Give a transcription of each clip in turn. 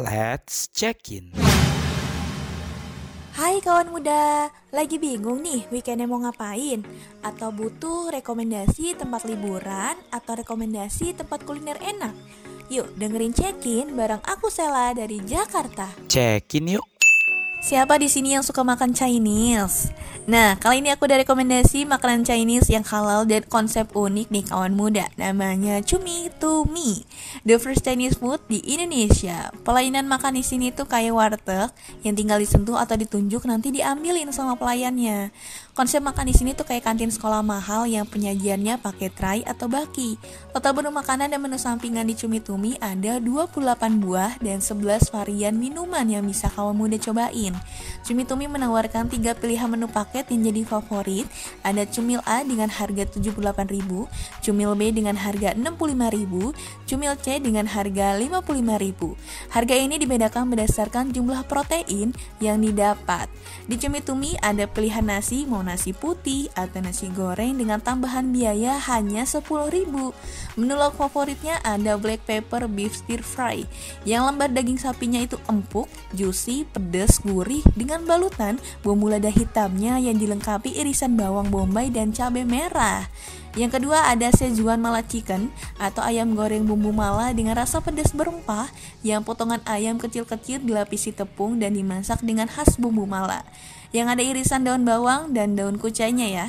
Let's check in. Hai kawan muda, lagi bingung nih weekendnya mau ngapain? Atau butuh rekomendasi tempat liburan atau rekomendasi tempat kuliner enak? Yuk dengerin check-in bareng aku Sela dari Jakarta. Check in yuk. Siapa di sini yang suka makan Chinese? Nah, kali ini aku ada rekomendasi makanan Chinese yang halal dan konsep unik nih kawan muda. Namanya Cumi To Me, the first Chinese food di Indonesia. Pelayanan makan di sini tuh kayak warteg yang tinggal disentuh atau ditunjuk nanti diambilin sama pelayannya. Konsep makan di sini tuh kayak kantin sekolah mahal yang penyajiannya pakai tray atau baki. Total menu makanan dan menu sampingan di Cumi Tumi ada 28 buah dan 11 varian minuman yang bisa kawan muda cobain. Cumi Tumi menawarkan tiga pilihan menu paket yang jadi favorit. Ada Cumil A dengan harga 78.000, Cumil B dengan harga 65.000, Cumil C dengan harga 55.000. Harga ini dibedakan berdasarkan jumlah protein yang didapat. Di Cumi Tumi ada pilihan nasi mau nasi putih atau nasi goreng dengan tambahan biaya hanya 10.000. Menu lauk favoritnya ada black pepper beef stir fry yang lembar daging sapinya itu empuk, juicy, pedas, gurih dengan balutan bumbu lada hitamnya yang dilengkapi irisan bawang bombay dan cabai merah. Yang kedua ada Szechuan Mala Chicken atau ayam goreng bumbu mala dengan rasa pedas berempah yang potongan ayam kecil-kecil dilapisi tepung dan dimasak dengan khas bumbu mala yang ada irisan daun bawang dan daun kucainya ya.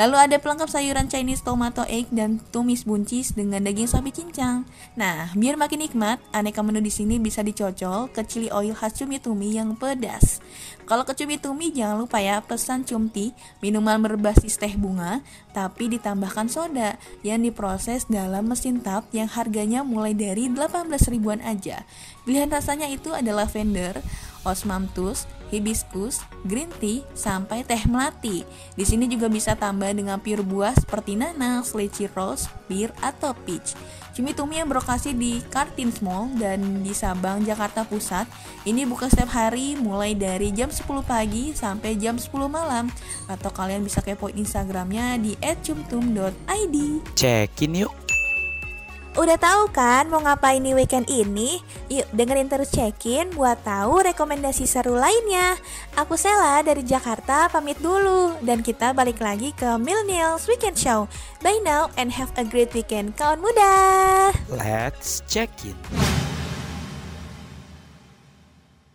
Lalu ada pelengkap sayuran Chinese tomato egg dan tumis buncis dengan daging sapi cincang. Nah, biar makin nikmat, aneka menu di sini bisa dicocol ke chili oil khas cumi tumi yang pedas. Kalau ke cumi tumi jangan lupa ya pesan cumti, minuman berbasis teh bunga, tapi ditambahkan soda yang diproses dalam mesin tap yang harganya mulai dari 18 ribuan aja. Pilihan rasanya itu adalah lavender, osmanthus, hibiscus, green tea, sampai teh melati. Di sini juga bisa tambah dengan pure buah seperti nanas, leci rose, pir, atau peach. Cumi Tumi yang berlokasi di Kartins Mall dan di Sabang, Jakarta Pusat. Ini buka setiap hari mulai dari jam 10 pagi sampai jam 10 malam. Atau kalian bisa kepo Instagramnya di @cumtum.id. Check in yuk. Udah tahu kan mau ngapain di weekend ini? Yuk dengerin terus check-in buat tahu rekomendasi seru lainnya. Aku Sela dari Jakarta pamit dulu dan kita balik lagi ke Millennials Weekend Show. Bye now and have a great weekend kawan muda. Let's check in.